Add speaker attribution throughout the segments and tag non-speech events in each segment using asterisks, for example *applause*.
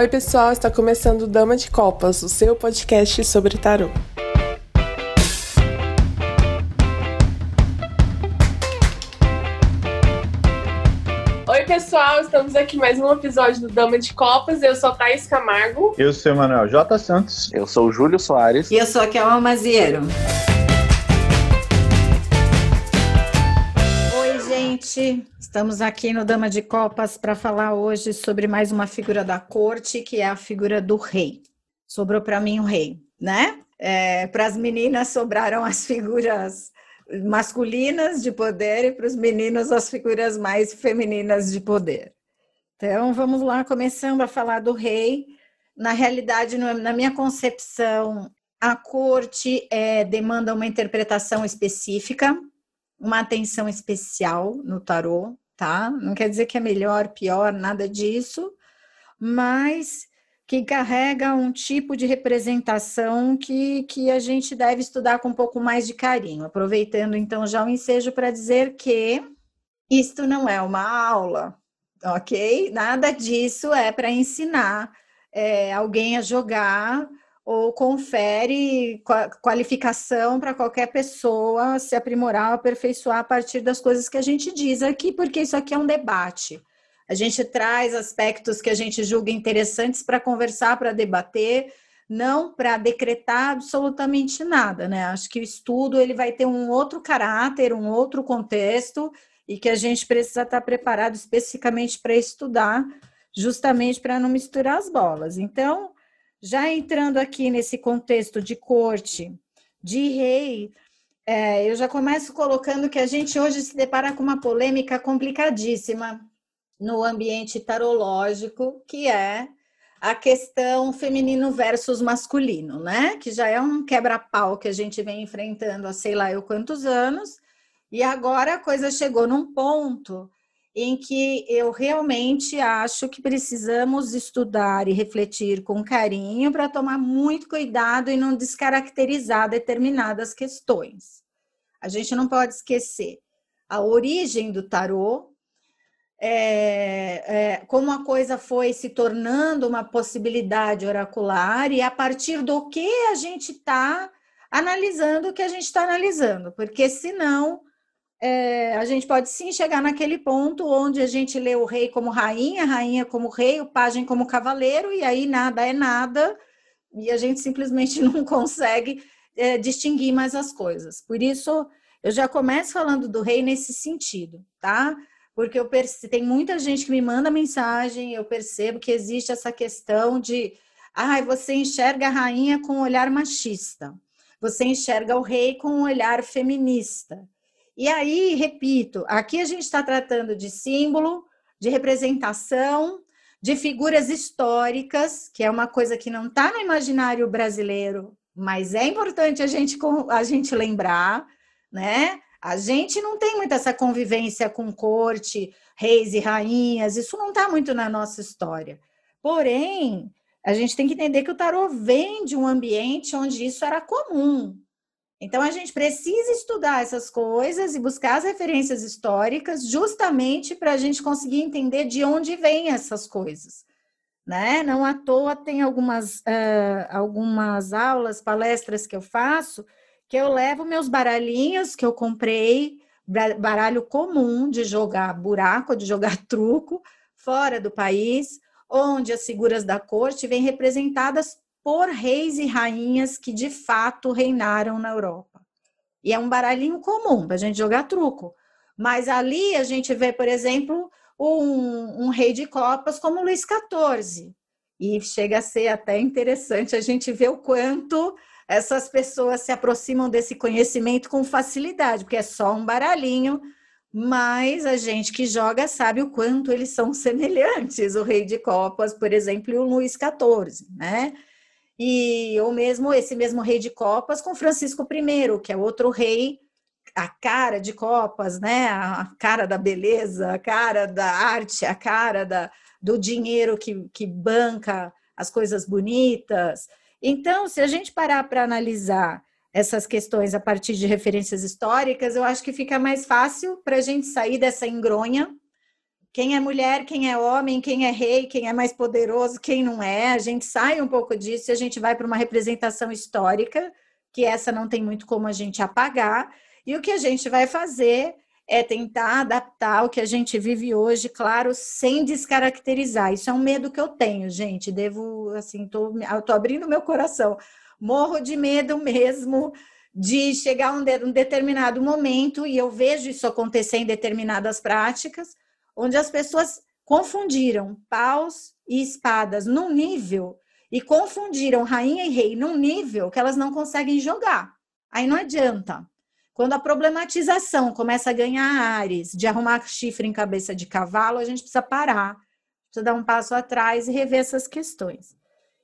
Speaker 1: Oi, pessoal, está começando Dama de Copas, o seu podcast sobre tarô. Oi, pessoal, estamos aqui mais um episódio do Dama de Copas. Eu sou a Thaís Camargo.
Speaker 2: Eu sou o Manuel J. Santos.
Speaker 3: Eu sou o Júlio Soares.
Speaker 4: E eu sou a Kelma Maziero. Gente. Estamos aqui no Dama de Copas para falar hoje sobre mais uma figura da corte, que é a figura do rei. Sobrou para mim o rei, né? É, para as meninas sobraram as figuras masculinas de poder e para os meninos as figuras mais femininas de poder. Então, vamos lá, começando a falar do rei. Na realidade, na minha concepção, a corte é, demanda uma interpretação específica, uma atenção especial no tarô, tá? Não quer dizer que é melhor, pior, nada disso, mas que carrega um tipo de representação que, que a gente deve estudar com um pouco mais de carinho. Aproveitando então já o ensejo para dizer que isto não é uma aula, ok? Nada disso é para ensinar é, alguém a jogar ou confere qualificação para qualquer pessoa se aprimorar, aperfeiçoar a partir das coisas que a gente diz aqui, porque isso aqui é um debate. A gente traz aspectos que a gente julga interessantes para conversar, para debater, não para decretar absolutamente nada, né? Acho que o estudo ele vai ter um outro caráter, um outro contexto e que a gente precisa estar preparado especificamente para estudar, justamente para não misturar as bolas. Então, já entrando aqui nesse contexto de corte, de rei, é, eu já começo colocando que a gente hoje se depara com uma polêmica complicadíssima no ambiente tarológico, que é a questão feminino versus masculino, né? Que já é um quebra-pau que a gente vem enfrentando há sei lá eu quantos anos, e agora a coisa chegou num ponto em que eu realmente acho que precisamos estudar e refletir com carinho para tomar muito cuidado e não descaracterizar determinadas questões. A gente não pode esquecer a origem do tarô, é, é, como a coisa foi se tornando uma possibilidade oracular e a partir do que a gente está analisando o que a gente está analisando, porque senão é, a gente pode sim chegar naquele ponto onde a gente lê o rei como rainha, rainha como rei, o pajem como cavaleiro, e aí nada é nada, e a gente simplesmente *laughs* não consegue é, distinguir mais as coisas. Por isso, eu já começo falando do rei nesse sentido, tá? Porque eu tem muita gente que me manda mensagem, eu percebo que existe essa questão de, ah, você enxerga a rainha com um olhar machista, você enxerga o rei com um olhar feminista. E aí, repito, aqui a gente está tratando de símbolo, de representação, de figuras históricas, que é uma coisa que não está no imaginário brasileiro, mas é importante a gente, a gente lembrar, né? A gente não tem muito essa convivência com corte, reis e rainhas, isso não está muito na nossa história. Porém, a gente tem que entender que o tarô vem de um ambiente onde isso era comum, então, a gente precisa estudar essas coisas e buscar as referências históricas, justamente para a gente conseguir entender de onde vêm essas coisas. Né? Não à toa tem algumas, uh, algumas aulas, palestras que eu faço, que eu levo meus baralhinhos que eu comprei, baralho comum de jogar buraco, de jogar *laughs* truco, fora do país, onde as figuras da corte vêm representadas por reis e rainhas que de fato reinaram na Europa. E é um baralhinho comum para a gente jogar truco. Mas ali a gente vê, por exemplo, um, um rei de copas como Luís XIV. E chega a ser até interessante a gente ver o quanto essas pessoas se aproximam desse conhecimento com facilidade, porque é só um baralhinho, mas a gente que joga sabe o quanto eles são *laughs* semelhantes, o rei de copas, por exemplo, e o Luís XIV, né? E ou mesmo esse mesmo rei de copas com Francisco I, que é outro rei, a cara de copas, né? A cara da beleza, a cara da arte, a cara da, do dinheiro que, que banca as coisas bonitas. Então, se a gente parar para analisar essas questões a partir de referências históricas, eu acho que fica mais fácil para a gente sair dessa engronha quem é mulher, quem é homem, quem é rei, quem é mais poderoso, quem não é. A gente sai um pouco disso e a gente vai para uma representação histórica, que essa não tem muito como a gente apagar. E o que a gente vai fazer é tentar adaptar o que a gente vive hoje, claro, sem descaracterizar. Isso é um medo que eu tenho, gente. Devo, assim, tô, tô abrindo meu coração. Morro de medo mesmo de chegar a um, de, um determinado momento, e eu vejo isso acontecer em determinadas práticas, onde as pessoas confundiram paus e espadas num nível e confundiram rainha e rei num nível que elas não conseguem jogar. Aí não adianta. Quando a problematização começa a ganhar ares de arrumar chifre em cabeça de cavalo, a gente precisa parar, precisa dar um passo atrás e rever essas questões.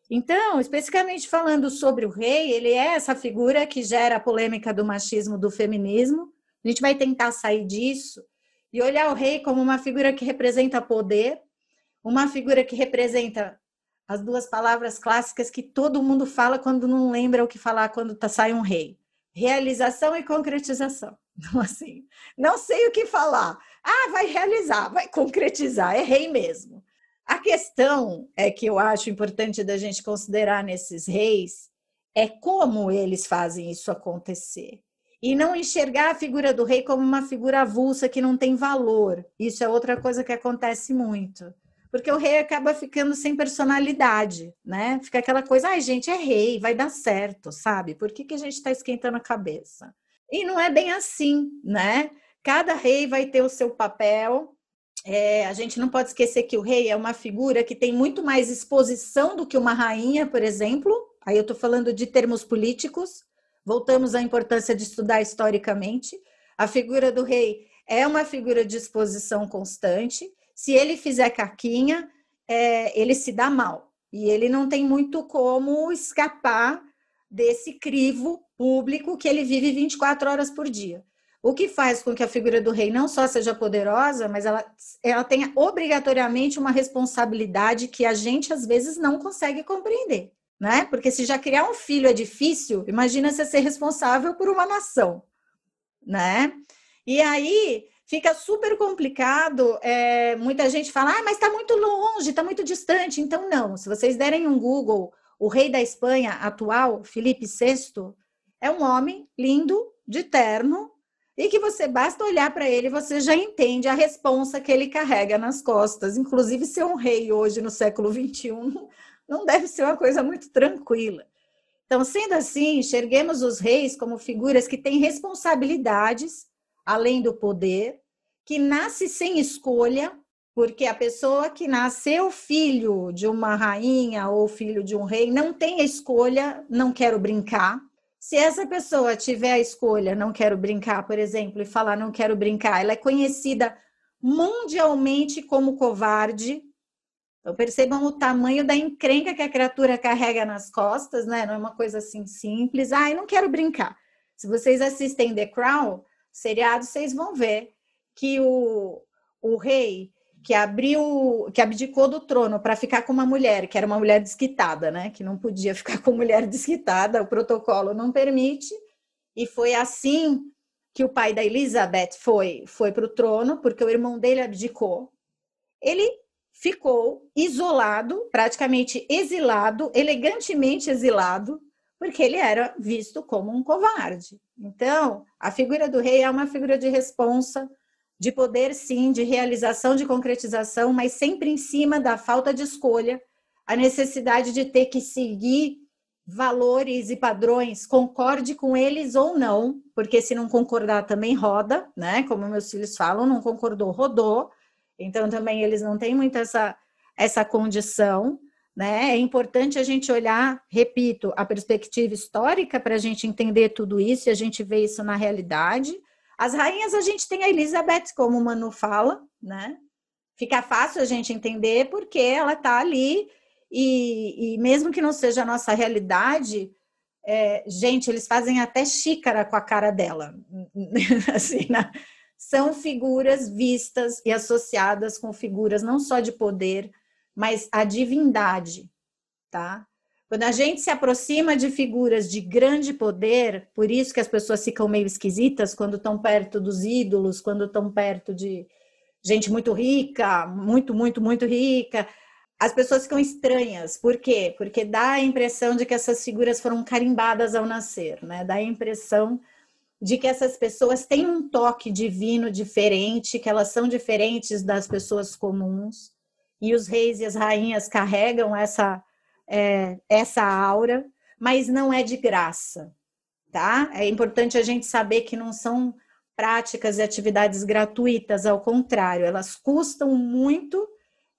Speaker 4: Então, especificamente falando sobre o rei, ele é essa figura que gera a polêmica do machismo, do feminismo. A gente vai tentar sair disso e olhar o rei como uma figura que representa poder, uma figura que representa as duas palavras clássicas que todo mundo fala quando não lembra o que falar quando tá, sai um rei: realização e concretização. *laughs* Então, assim, não sei o que falar. Ah, vai realizar, vai concretizar, é rei mesmo. A questão é que eu acho importante da gente considerar nesses reis é como eles fazem isso acontecer. E não enxergar a figura do rei como uma figura avulsa que não tem valor. Isso é outra coisa que acontece muito. Porque o rei acaba ficando sem personalidade, né? Fica aquela coisa, ai, gente, é rei, vai dar certo, sabe? Por que, que a gente está esquentando a cabeça? E não é bem assim, né? Cada rei vai ter o seu papel, é, a gente não pode esquecer que o rei é uma figura que tem muito mais exposição do que uma rainha, por exemplo. Aí eu estou falando de termos políticos. Voltamos à importância de estudar historicamente. A figura do rei é uma figura de exposição constante. Se ele fizer caquinha, é, ele se dá mal. E ele não tem muito como escapar desse crivo público que ele vive 24 horas por dia. O que faz com que a figura do rei não só seja poderosa, mas ela, ela tenha obrigatoriamente uma responsabilidade que a gente às vezes não consegue compreender, né? Porque se já criar um filho é difícil, imagina você ser responsável por uma nação, né? E aí fica super complicado. É, muita gente fala, ah, mas está muito longe, está muito distante. Então, não. Se vocês derem um Google, o rei da Espanha atual, Felipe VI, é um homem lindo, de terno, e que você basta olhar para ele, você já entende a responsa que ele carrega nas costas. Inclusive, ser um rei hoje no século XXI não deve ser uma coisa muito tranquila. Então, sendo assim, enxerguemos os reis como figuras que têm responsabilidades, além do poder, que nasce sem escolha, porque a pessoa que nasceu filho de uma rainha ou filho de um rei não tem a escolha, não quero brincar, se essa pessoa tiver a escolha, não quero brincar, por exemplo, e falar não quero brincar, ela é conhecida mundialmente como covarde. Então percebam o tamanho da encrenca que a criatura carrega nas costas, né? Não é uma coisa assim simples. Ah, eu não quero brincar. Se vocês assistem The Crown, seriado, vocês vão ver que o, o rei que abriu, que abdicou do trono para ficar com uma mulher, que era uma mulher desquitada, né? Que não podia ficar com mulher *laughs* desquitada, o protocolo não permite. E foi assim que o pai da Elizabeth foi foi para o trono, porque o irmão dele abdicou. Ele ficou isolado, praticamente exilado, elegantemente exilado, porque ele era visto como um covarde. Então, a figura do rei é uma figura de responsa de poder, sim, de realização, de concretização, mas sempre em cima da falta de escolha, a necessidade de ter que seguir valores e padrões, concorde com eles ou não, porque se não concordar também roda, né? Como meus filhos falam, não concordou, rodou. Então também eles não têm muito essa essa condição, né? É importante a gente olhar, repito, a perspectiva histórica para a gente entender tudo isso e a gente vê isso na realidade as rainhas a gente tem a Elizabeth, como o Manu fala, né? Fica fácil a gente entender porque ela está ali e, e, mesmo que não seja a nossa realidade, é, gente, eles fazem até xícara com a cara dela. *laughs* assim, né? São figuras vistas e associadas com figuras não só de poder, mas a divindade, tá? Quando a gente se aproxima de figuras de grande poder, por isso que as pessoas ficam meio esquisitas quando estão perto dos ídolos, quando estão perto de, gente muito rica, muito, muito, muito rica, as pessoas ficam estranhas. Por quê? Porque dá a impressão de que essas figuras foram carimbadas ao nascer, né? Dá a impressão de que essas pessoas têm um toque divino diferente, que elas são diferentes das pessoas comuns, e os reis e as rainhas carregam essa, é, essa aura, mas não é de graça, tá? É importante a gente saber que não são práticas e atividades gratuitas, ao contrário, elas custam muito,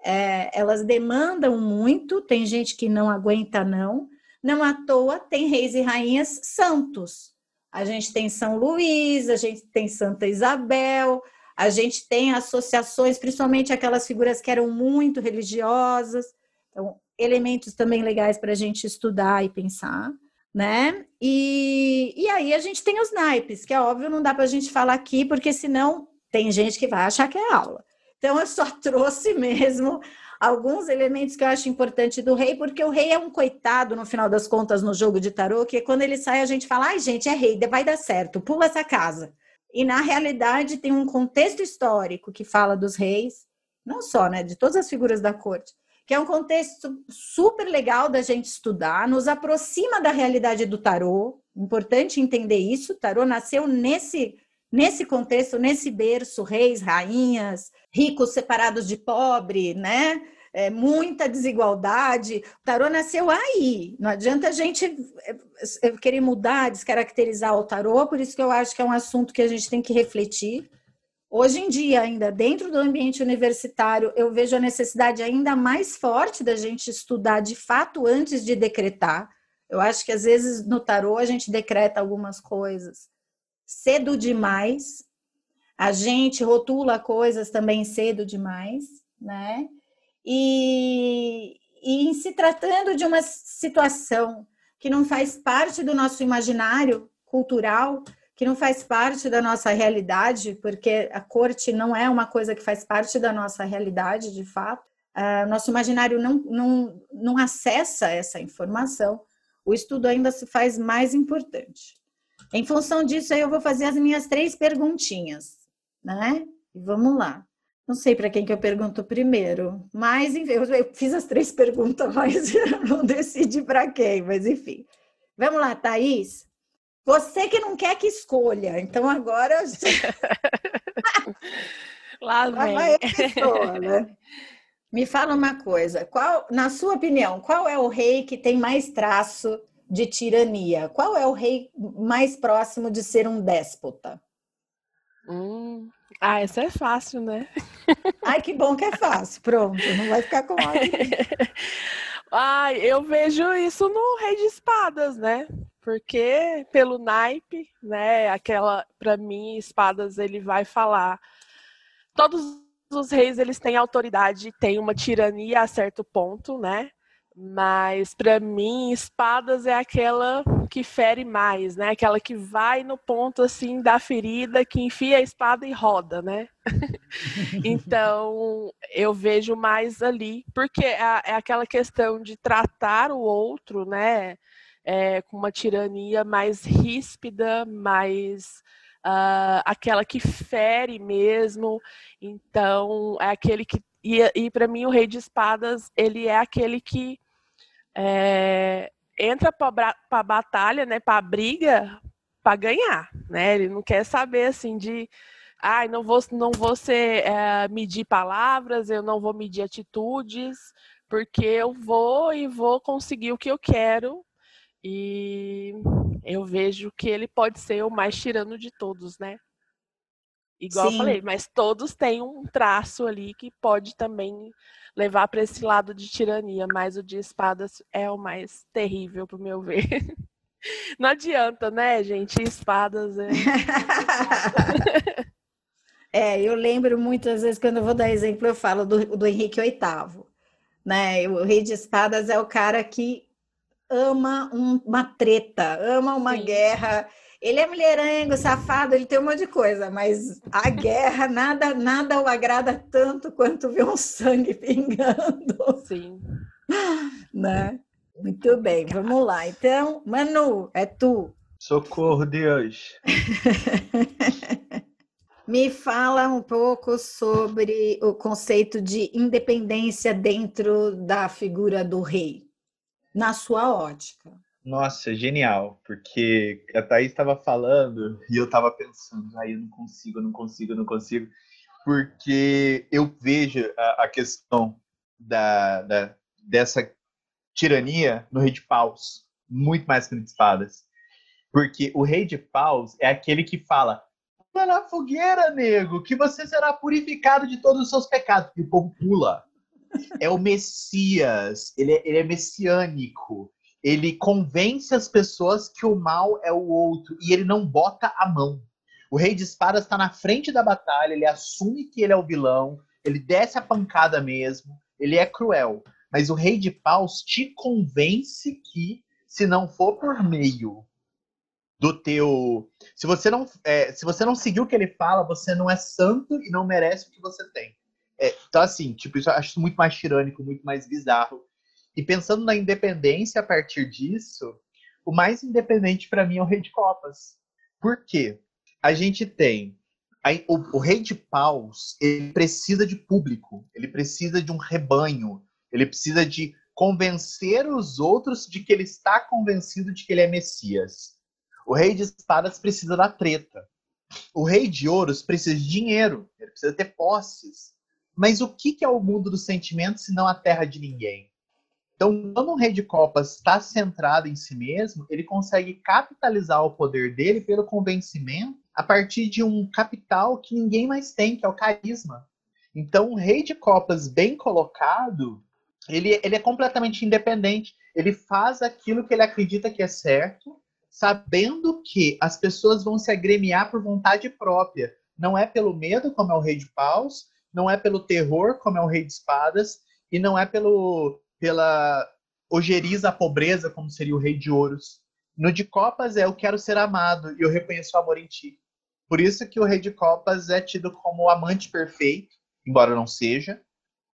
Speaker 4: é, elas demandam muito, tem gente que não aguenta, não. Não à toa tem reis e rainhas santos. A gente tem São Luís, a gente tem Santa Isabel, a gente tem associações, principalmente aquelas figuras que eram muito religiosas. Então, elementos também legais para a gente estudar e pensar né? E, e aí a gente tem os naipes, que é óbvio, não dá para a gente falar aqui, porque senão tem gente que vai achar que é aula. Então eu só *laughs* trouxe mesmo alguns elementos que eu acho importante do rei, porque o rei é um coitado, no final das contas, no jogo de tarô, que quando ele sai a gente fala, ai gente, é rei, vai dar certo, pula essa casa. E na realidade tem um contexto histórico que fala dos reis, não só, né, de todas as figuras da corte, que é um contexto super legal da gente estudar, nos aproxima da realidade do tarô. Importante entender isso. O tarô nasceu nesse nesse contexto, nesse berço, reis, rainhas, ricos separados de pobre, né? É, muita desigualdade. O tarô nasceu aí. Não adianta a gente é, é, querer mudar, descaracterizar o tarô, por isso que eu acho que é um assunto que a gente tem que refletir. Hoje em dia, ainda dentro do ambiente universitário, eu vejo a necessidade ainda mais forte da gente estudar de fato antes de decretar. Eu acho que às vezes no tarô a gente decreta algumas coisas cedo demais, a gente rotula coisas também cedo demais, né? E, e em se tratando de uma situação que não faz parte do nosso imaginário cultural, que não faz parte da nossa realidade, porque a corte não é uma coisa que faz parte da nossa realidade, de fato. Uh, nosso imaginário não, não, não acessa essa informação, o estudo ainda se faz mais importante. Em função disso, eu vou fazer as minhas três perguntinhas, né? E vamos lá. Não sei para quem que eu pergunto primeiro, mas enfim, eu fiz as três *laughs* perguntas, mas *laughs* não decidi para quem, mas enfim. Vamos lá, Thaís? Você que não quer que escolha, então agora. *laughs*
Speaker 1: Lá vem. Pessoa,
Speaker 4: né? Me fala uma coisa, qual, na sua opinião, qual é o rei que tem mais traço de tirania? Qual é o rei mais próximo de ser um déspota?
Speaker 1: Hum. Ah, isso é fácil, né? *laughs*
Speaker 4: Ai, que bom que é fácil. Pronto, não vai ficar com ódio. *laughs*
Speaker 1: Ai, eu vejo isso no Rei de Espadas, né? porque pelo naipe, né, aquela para mim espadas ele vai falar. Todos os reis eles têm autoridade, têm uma tirania a certo ponto, né? Mas para mim espadas é aquela que fere mais, né? Aquela que vai no ponto assim da ferida, que enfia a espada e roda, né? *laughs* então eu vejo mais ali, porque é, é aquela questão de tratar o outro, né? é, com uma tirania mais ríspida, mais uh, aquela que fere mesmo. Então, é aquele que. E, e para mim, o Rei de Espadas, ele é aquele que é, entra para a batalha, né, para a briga, para ganhar. Né? Ele não quer saber assim de. Ai, ah, não vou, não vou ser, é, medir palavras, eu não vou medir atitudes, porque eu vou e vou conseguir o que eu quero e eu vejo que ele pode ser o mais tirano de todos, né? Igual Sim. eu falei, mas todos têm um traço ali que pode também levar para esse lado de tirania, mas o de espadas é o mais terrível, pro meu ver. *laughs* Não adianta, né, gente? Espadas é. *laughs*
Speaker 4: é, eu lembro muitas vezes, quando eu vou dar exemplo, eu falo do, do Henrique VIII. Né? O rei de espadas é o cara que ama um, uma treta, ama uma Sim. guerra. Ele é mulherengo, safado, ele tem um monte de coisa, mas a guerra nada nada o agrada tanto quanto ver um sangue *laughs* pingando.
Speaker 1: Sim.
Speaker 4: Né? Muito bem, vamos lá. Então, Manu, é tu.
Speaker 2: Socorro, Deus. *laughs*
Speaker 4: Me fala um pouco sobre o conceito de independência dentro da figura do rei, na sua ótica.
Speaker 2: Nossa, genial, porque a Thaís estava falando e eu estava pensando, aí eu não consigo, eu não consigo, eu não consigo, porque eu vejo a, a questão da, da, dessa tirania no rei de paus, muito mais que no de espadas. Porque o rei de paus é aquele que fala, na fogueira, nego, que você será purificado de todos os seus pecados. E o povo pula. É o Messias, ele é, ele é messiânico ele convence as pessoas que o mal é o outro e ele não bota a mão. O rei de espadas está na frente da batalha, ele assume que ele é o vilão, ele desce a pancada mesmo, ele é cruel. Mas o rei de paus te convence que, se não for por meio do teu. Se você não, é, se você não seguir o que ele fala, você não é santo e não merece o que você tem. É, então, assim, tipo, isso eu acho muito mais tirânico, muito mais bizarro. E pensando na independência a partir disso, o mais independente para mim é o Rei de Copas. Por quê? A gente tem o, o, Rei de Paus, ele precisa de público, ele precisa de um rebanho, ele precisa de convencer os outros de que ele está convencido de que ele é Messias. O Rei de Espadas precisa da treta. O Rei de Ouros precisa de dinheiro, ele precisa ter posses. Mas o que é o mundo dos sentimentos se não a terra de ninguém? Então, quando um rei de copas está centrado em si mesmo, ele consegue capitalizar o poder dele pelo convencimento a partir de um capital que ninguém mais tem, que é o carisma. Então, um rei de copas bem colocado, ele, ele é completamente independente. Ele faz aquilo que ele acredita que é certo, sabendo que as pessoas vão se agremiar por vontade própria. Não é pelo medo, como é o rei de paus, não é pelo terror, como é o rei de espadas, e não é pelo pela ojeriza a pobreza, como seria o rei de ouros. No de copas é eu quero ser amado e eu reconheço o amor em ti. Por isso que o rei de copas é tido como o amante perfeito, embora não seja,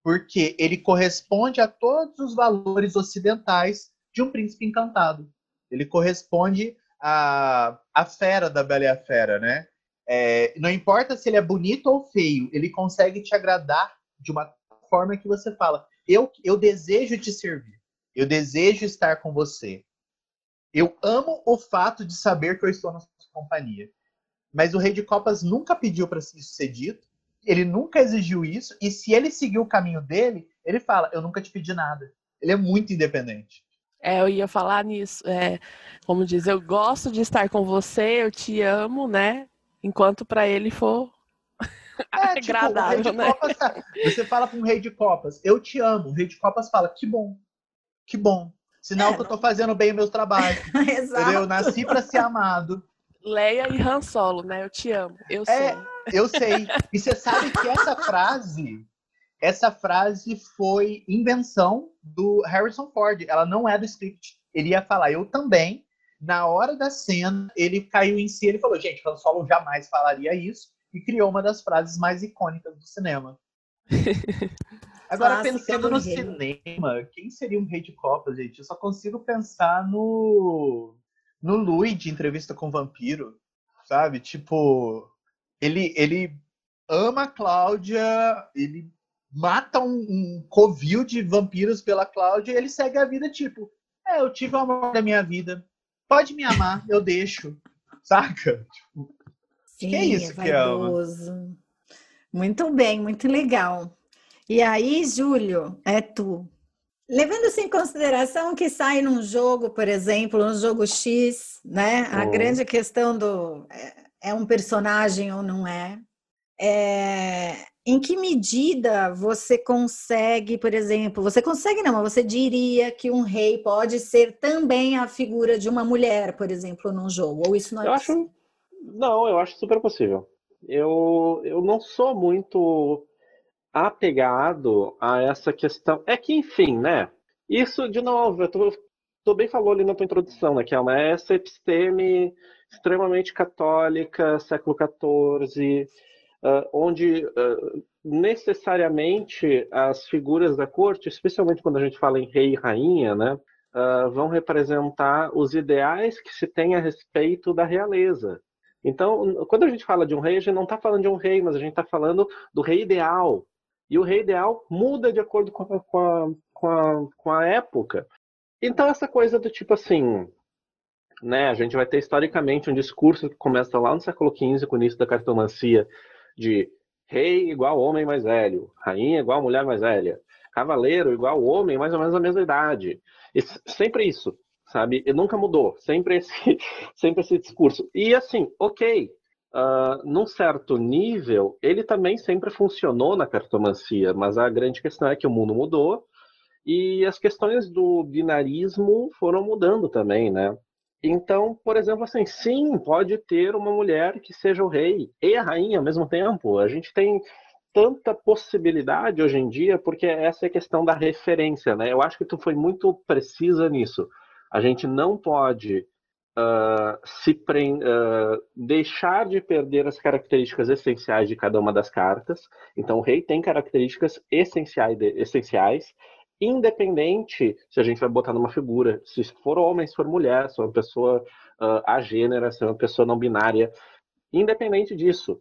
Speaker 2: porque ele corresponde a todos os valores ocidentais de um príncipe encantado. Ele corresponde à, à fera da Bela e a Fera, né? É, não importa se ele é bonito ou feio, ele consegue te agradar de uma forma que você fala: eu, eu desejo te servir. Eu desejo estar com você. Eu amo o fato de saber que eu estou na sua companhia. Mas o Rei de Copas nunca pediu para isso ser dito. Ele nunca exigiu isso. E se ele seguir o caminho dele, ele fala: Eu nunca te pedi nada. Ele é muito independente.
Speaker 1: É, eu ia falar nisso. É, como diz, eu gosto de estar com você, eu te amo, né? Enquanto para ele for *laughs*
Speaker 2: é, tipo, agradável, né? Copas. Você fala para um rei de copas, eu te amo. O rei de copas fala, que bom, que bom. Sinal é, que eu tô fazendo bem o meu trabalho. *laughs* Exato. Entendeu? Eu nasci para ser amado.
Speaker 1: Leia e Han Solo, né? Eu te amo. Eu
Speaker 2: é, sei. Eu sei. E você *laughs* sabe que essa frase, essa frase foi invenção do Harrison Ford. Ela não é do script. Ele ia falar, eu também. Na hora da cena, ele caiu em si. Ele falou, gente, Han Solo jamais falaria isso e criou uma das frases mais icônicas do cinema. *laughs* Agora, pensando no cinema, quem seria um rei de copas, gente? Eu só consigo pensar no. No Louis de entrevista com o vampiro, sabe? Tipo, ele, ele ama a Cláudia, ele mata um, um covil de vampiros pela Cláudia e ele segue a vida, tipo, é, eu tive o amor da minha vida. Pode me amar, eu deixo. *laughs* Saca? Tipo,
Speaker 4: Sim, que é isso é vaidoso. Muito bem, muito legal. E aí, Júlio, é tu. Levando-se em consideração que sai num jogo, por exemplo, um jogo X, né? Oh. A grande questão do é, é um personagem ou não é. é. Em que medida você consegue, por exemplo, você consegue não, mas você diria que um rei pode ser também a figura de uma mulher, por exemplo, num jogo? Ou isso não é
Speaker 3: Eu possível? acho não, eu acho super possível. Eu, eu não sou muito apegado a essa questão. É que, enfim, né? Isso, de novo, eu tô, bem falou ali na tua introdução, né? Que é essa episteme extremamente católica, século XIV, uh, onde uh, necessariamente as figuras da corte, especialmente quando a gente fala em rei e rainha, né? Uh, vão representar os ideais que se tem a respeito da realeza Então, quando a gente fala de um rei, a gente não está falando de um rei, mas a gente está falando do rei ideal. E o rei ideal muda de acordo com a, com a, com a, com a época. Então, essa coisa do tipo assim, né, a gente vai ter historicamente um discurso que começa lá no século XV, com o início da cartomancia, de rei igual homem mais velho, rainha igual mulher mais velha, cavaleiro igual homem mais ou menos da mesma idade. E sempre isso, sabe? E nunca mudou, sempre esse, *laughs* sempre esse discurso. E assim, ok, uh, num certo nível, ele também sempre funcionou na cartomancia, mas a grande questão é que o mundo mudou e as questões do binarismo foram mudando também, né? Então, por exemplo, assim, sim, pode ter uma mulher que seja o rei e a rainha ao mesmo tempo. A gente tem tanta possibilidade hoje em dia, porque essa é a questão da referência, né? Eu acho que tu foi muito precisa nisso. A gente não pode uh, se uh, deixar de perder as características essenciais de cada uma das cartas. Então, o rei tem características essenciais, essenciais independente se a gente vai botar numa figura, se for homem, se for mulher, se é uma pessoa uh, agênera, se é uma pessoa não binária, independente disso,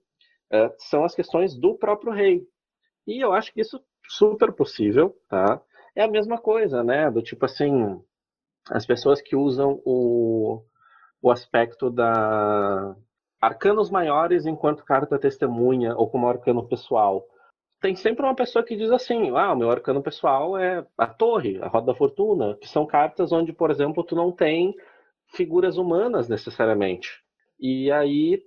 Speaker 3: uh, são as questões do próprio rei. E eu acho que isso super possível, tá? É a mesma coisa, né? Do tipo assim, as pessoas que usam o, o aspecto da arcanos maiores enquanto carta testemunha ou como arcano pessoal tem sempre uma pessoa que diz assim: ah, o meu arcano pessoal é a torre, a roda da fortuna, que são cartas onde, por exemplo, tu não tem figuras humanas necessariamente. E aí,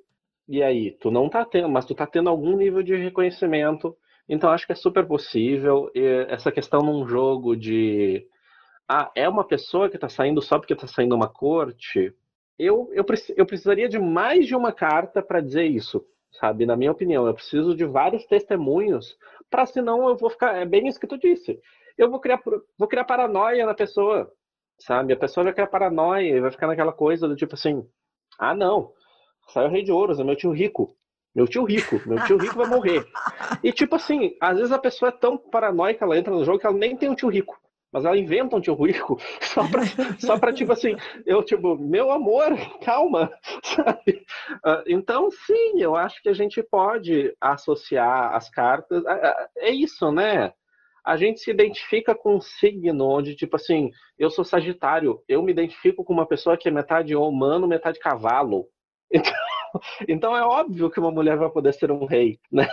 Speaker 3: e aí, tu não tá tendo, mas tu tá tendo algum nível de reconhecimento. Então acho que é super possível e essa questão num jogo de ah, é uma pessoa que está saindo só porque está saindo uma corte. Eu, eu, eu precisaria de mais de uma carta para dizer isso sabe? Na minha opinião, eu preciso de vários testemunhos para senão eu vou ficar, é bem isso que tu disse. Eu vou criar vou criar paranoia na pessoa, sabe? A pessoa vai criar paranoia e vai ficar naquela coisa do tipo assim: "Ah, não. Saiu o Rei de Ouros, é meu tio rico. Meu tio rico, meu tio rico vai morrer". E tipo assim, às vezes a pessoa é tão paranoica, ela entra no jogo que ela nem tem um tio rico mas ela inventa um tio rico *laughs* só pra, só pra tipo assim, eu, tipo, meu amor, calma, *laughs* sabe? Uh, então, sim, eu acho que a gente pode associar as cartas, é isso, né? A gente se identifica com um signo onde, tipo assim, eu sou Sagitário, eu me identifico com uma pessoa que é metade humano, metade cavalo. *laughs* Então, *laughs* então é óbvio que uma mulher vai poder ser um rei, né?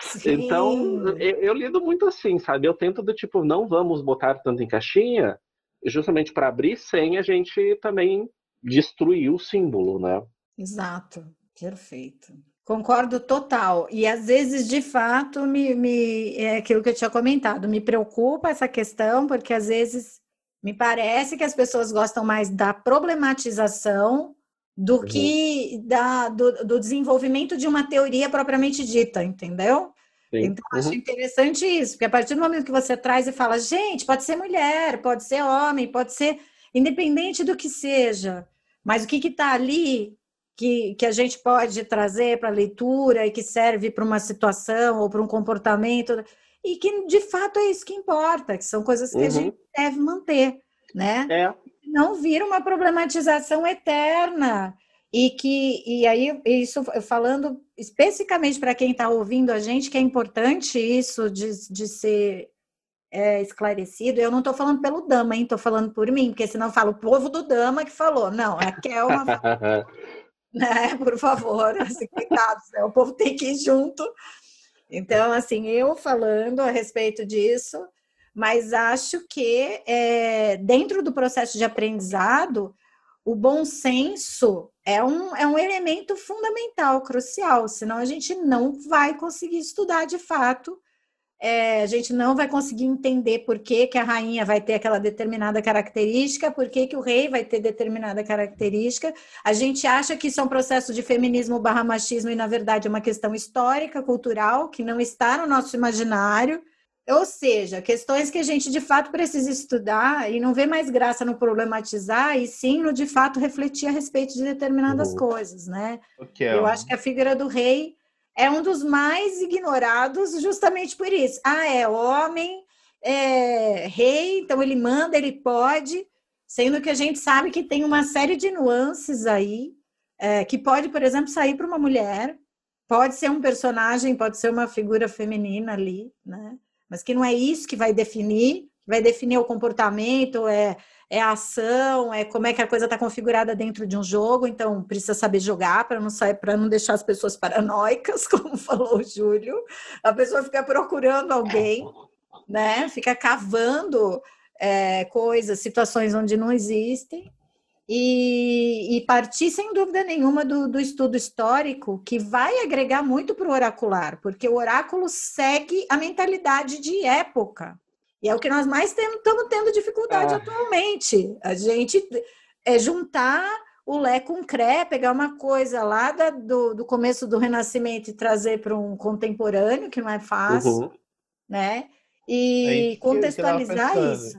Speaker 3: Sim. Então eu, eu, lido muito assim, sabe? Eu tento do tipo, não vamos botar tanto em caixinha, justamente para abrir sem a gente também destruir o símbolo, né?
Speaker 4: Exato, perfeito. Concordo total. E às vezes, de fato, me, me, é aquilo que eu tinha comentado, me preocupa essa questão, porque às vezes me parece que as pessoas gostam mais da problematização do uhum. que da, do, do, desenvolvimento de uma teoria propriamente dita, entendeu? Sim. Então, uhum. acho interessante isso, porque a partir do momento que você traz e fala, gente, pode ser mulher, pode ser homem, pode ser independente do que seja, mas o que está ali que, que a gente pode trazer para a leitura e que serve para uma situação ou para um comportamento, e que de fato é isso que importa, que são coisas que uhum. a gente deve manter, né? É não vira uma problematização eterna. E que, e aí, isso falando especificamente para quem está ouvindo a gente, que é importante isso de, de ser é, esclarecido. Eu não estou falando pelo Dama, hein? Estou falando por mim, porque senão fala o povo do Dama que falou. Não, a Kelma. *laughs* né? Por favor, assim, coitados, né? o povo tem que ir junto. Então, assim, eu falando a respeito disso, mas acho que é, dentro do processo de aprendizado, o bom senso é um, é um elemento fundamental, crucial, senão a gente não vai conseguir estudar de fato, é, a gente não vai conseguir entender por que, que a rainha vai ter aquela determinada característica, por que, que o rei vai ter determinada característica. A gente acha que isso é um processo de feminismo barra machismo e, na verdade, é uma questão histórica, cultural, que não está no nosso imaginário. Ou seja, questões que a gente de fato precisa estudar e não vê mais graça no problematizar, e sim no de fato refletir a respeito de determinadas uhum. coisas, né? Okay. Eu acho que a figura do rei é um dos mais ignorados justamente por isso. Ah, é homem, é rei, então ele manda, ele pode, sendo que a gente sabe que tem uma série de nuances aí é, que pode, por exemplo, sair para uma mulher, pode ser um personagem, pode ser uma figura feminina ali, né? Mas que não é isso que vai definir, vai definir o comportamento, é, é a ação, é como é que a coisa está configurada dentro de um jogo, então precisa saber jogar para não sair, para não deixar as pessoas paranoicas, *laughs* como falou o Júlio. A pessoa fica procurando alguém, né? Fica cavando é, coisas, situações onde não existem. E, e, partir, sem dúvida nenhuma, do, do estudo histórico, que vai agregar muito para o oracular, porque o oráculo segue a mentalidade de época. E é o que nós mais estamos tendo dificuldade ah. atualmente. A gente é juntar o Lé com o Cré, pegar uma coisa lá da, do, do começo do Renascimento e trazer para um contemporâneo, que não é fácil, uhum. né? E é contextualizar isso.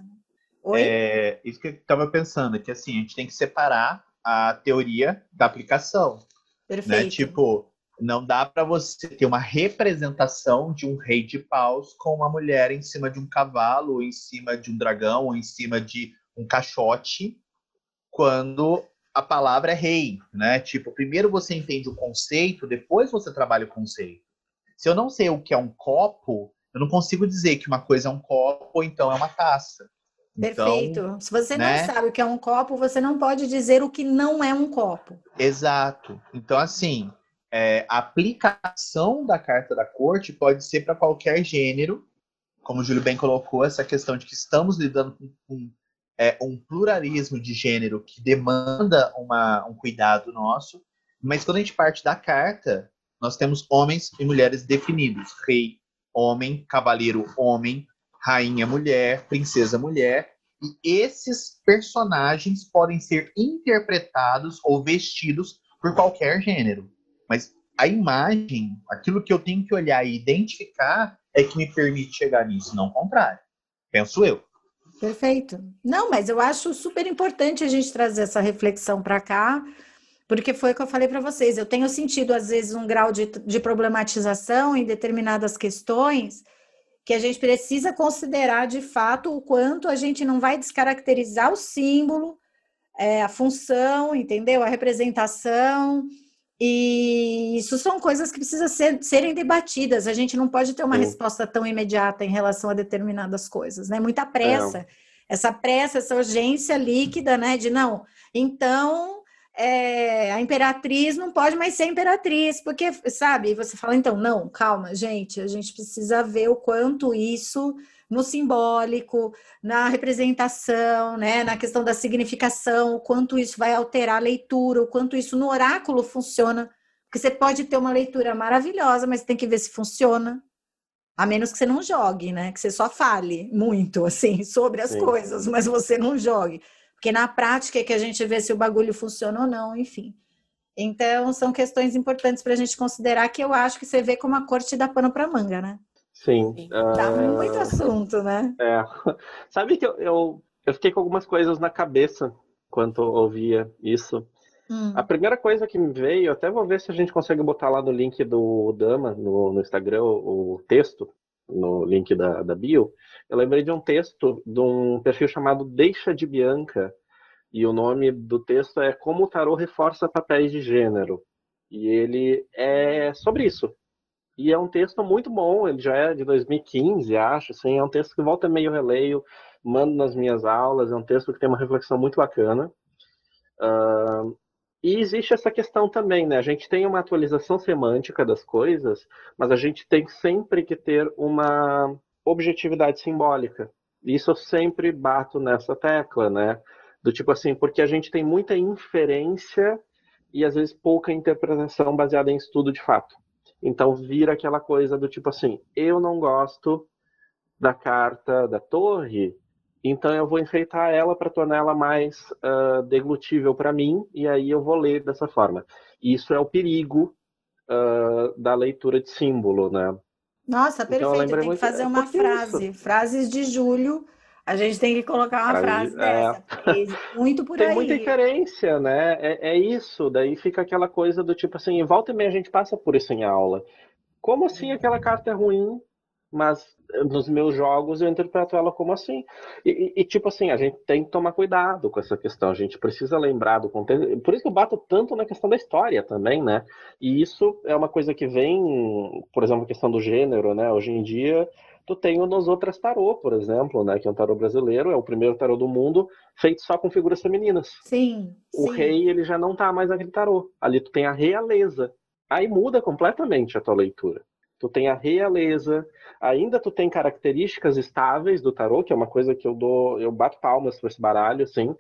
Speaker 2: Oi? É, isso que eu estava pensando, que assim, a gente tem que separar a teoria da aplicação. Né? Perfeito. Né? Tipo, não dá para você ter uma representação de um rei de paus com uma mulher em cima de um cavalo, ou em cima de um dragão, ou em cima de um caixote, quando a palavra é rei, né? Tipo, primeiro você entende o conceito, depois você trabalha o conceito. Se eu não sei o que é um copo, eu não consigo dizer que uma coisa é um copo ou então é uma taça.
Speaker 4: Perfeito. Então, Se você né? não sabe o que é um copo, você não pode dizer o que não é um copo.
Speaker 2: Exato. Então, assim, é, a aplicação da carta da corte pode ser para qualquer gênero, como o Júlio bem colocou, essa questão de que estamos lidando com, com é, um pluralismo de gênero que demanda uma, um cuidado nosso, mas quando a gente parte da carta, nós temos homens e mulheres definidos: rei, homem, cavaleiro, homem, rainha, mulher, princesa, mulher. E esses personagens podem ser interpretados ou vestidos por qualquer gênero. Mas a imagem, aquilo que eu tenho que olhar e identificar, é que me permite chegar nisso, não o contrário. Penso eu.
Speaker 4: Perfeito. Não, mas eu acho super importante a gente trazer essa reflexão para cá, porque foi o que eu falei para vocês. Eu tenho sentido, às vezes, um grau de, de problematização em determinadas questões que a gente precisa considerar de fato o quanto a gente não vai descaracterizar o símbolo, é, a função, entendeu? A representação e isso são coisas que precisam ser, serem debatidas. A gente não pode ter uma Sim. resposta tão imediata em relação a determinadas coisas, né? Muita pressa. É. Essa pressa, essa urgência líquida, né? De não, então é, a imperatriz não pode mais ser imperatriz, porque, sabe, você fala, então, não, calma, gente, a gente precisa ver o quanto isso no simbólico, na representação, né, na questão da significação, o quanto isso vai alterar a leitura, o quanto isso no oráculo funciona. Porque você pode ter uma leitura maravilhosa, mas tem que ver se funciona. A menos que você não jogue, né? Que você só fale muito, assim, sobre as Sim. coisas, mas você não jogue. Porque na prática é que a gente vê se o bagulho funciona ou não, enfim. Então, são questões importantes para a gente considerar que eu acho que você vê como a corte dá pano para manga, né?
Speaker 3: Sim.
Speaker 4: Dá uh... muito assunto, né?
Speaker 3: É. *laughs* Sabe que eu, eu, eu, fiquei com algumas coisas na cabeça quando ouvia isso. Hum. A primeira coisa que me veio, até vou ver se a gente consegue botar lá no link do Dama, no, no Instagram, o, o texto, no link da, da bio. Eu lembrei de um texto de um perfil chamado Deixa de Bianca, e o nome do texto é Como o Tarô Reforça Papéis de Gênero. E ele é sobre isso. E é um texto muito bom, ele já é de 2015, acho, assim, é um texto que volta meio releio, mando nas minhas aulas, é um texto que tem uma reflexão muito bacana. Uh, e existe essa questão também, né? A gente tem uma atualização semântica das coisas, mas a gente tem sempre que ter uma objetividade simbólica. Isso eu sempre bato nessa tecla, né? Do tipo assim, porque a gente tem muita inferência e às vezes pouca interpretação baseada em estudo de fato. Então vira aquela coisa do tipo assim, eu não gosto da carta da torre, então eu vou enfeitar ela para tornar ela mais uh, deglutível para mim, e aí eu vou ler dessa forma. Isso é o perigo uh, da leitura de símbolo, né?
Speaker 4: Nossa, então, perfeito. Tem que fazer é uma frase. Isso. Frases de julho a gente tem que colocar uma frase é... dessa, muito por
Speaker 3: tem
Speaker 4: aí.
Speaker 3: Tem muita inferência, né? É, é, isso, daí fica aquela coisa do tipo assim, volta e meia a gente passa por isso em aula. Como assim aquela carta é ruim? Mas nos meus jogos eu interpreto ela como assim. E, e, tipo assim, a gente tem que tomar cuidado com essa questão, a gente precisa lembrar do contexto. Por isso que eu bato tanto na questão da história também, né? E isso é uma coisa que vem, por exemplo, a questão do gênero, né? Hoje em dia, tu tem o Nos Outras Tarô, por exemplo, né? Que é um tarô brasileiro, é o primeiro tarô do mundo feito só com figuras femininas.
Speaker 4: Sim.
Speaker 3: O
Speaker 4: sim.
Speaker 3: rei, ele já não tá mais naquele tarô. Ali tu tem a realeza. Aí muda completamente a tua leitura tu tem a realeza, ainda tu tem características estáveis do tarô, que é uma coisa que eu dou, eu bato palmas para esse baralho, assim.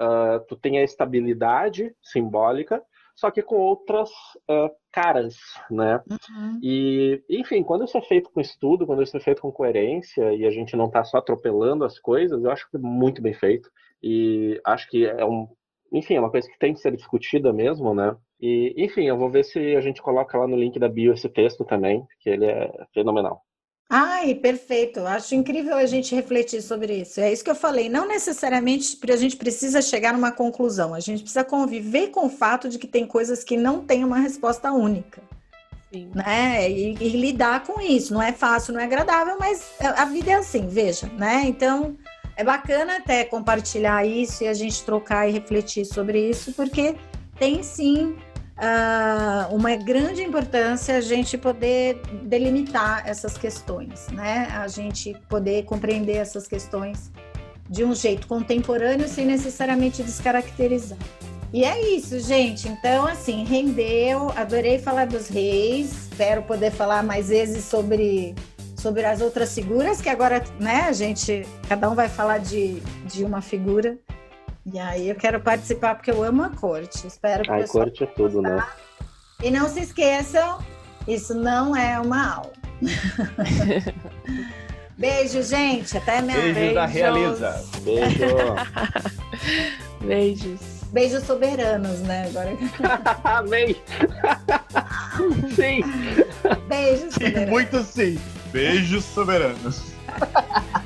Speaker 3: Uh, tu tem a estabilidade simbólica, só que com outras uh, caras, né? Uhum. E, enfim, quando isso é feito com estudo, quando isso é feito com coerência e a gente não está só atropelando as coisas, eu acho que é muito bem feito. E acho que é um, enfim, é uma coisa que tem que ser discutida mesmo, né? E, enfim, eu vou ver se a gente coloca lá no link da bio esse texto também, que ele é fenomenal.
Speaker 4: Ai, perfeito. Acho incrível a gente refletir sobre isso. É isso que eu falei. Não necessariamente a gente precisa chegar numa conclusão. A gente precisa conviver com o fato de que tem coisas que não têm uma resposta única. Sim. Né? E, e, lidar com isso. Não é fácil, não é agradável, mas a vida é assim, veja, né? Então, é bacana até compartilhar isso e a gente trocar e refletir sobre isso, porque tem sim uh, uma grande importância a gente poder delimitar essas questões, né? A gente poder compreender essas questões de um jeito contemporâneo sem necessariamente descaracterizar. E é isso, gente. Então, assim, rendeu. Adorei falar dos reis. Espero poder falar mais vezes sobre, sobre as outras figuras, que agora, né, a gente, cada um vai falar de, de uma figura. E aí eu quero participar porque eu amo a corte. Espero que
Speaker 3: a corte é tudo, né? gostar. né?
Speaker 4: E não se esqueçam, isso não é uma aula. *laughs* Beijo, gente. Até
Speaker 2: minha Beijo da Realiza.
Speaker 3: Beijo. *laughs*
Speaker 1: Beijos.
Speaker 4: Beijos soberanos, né? Agora.
Speaker 3: Amém. *laughs* sim.
Speaker 4: Beijos soberanos.
Speaker 2: Muito sim. Beijos soberanos. *laughs*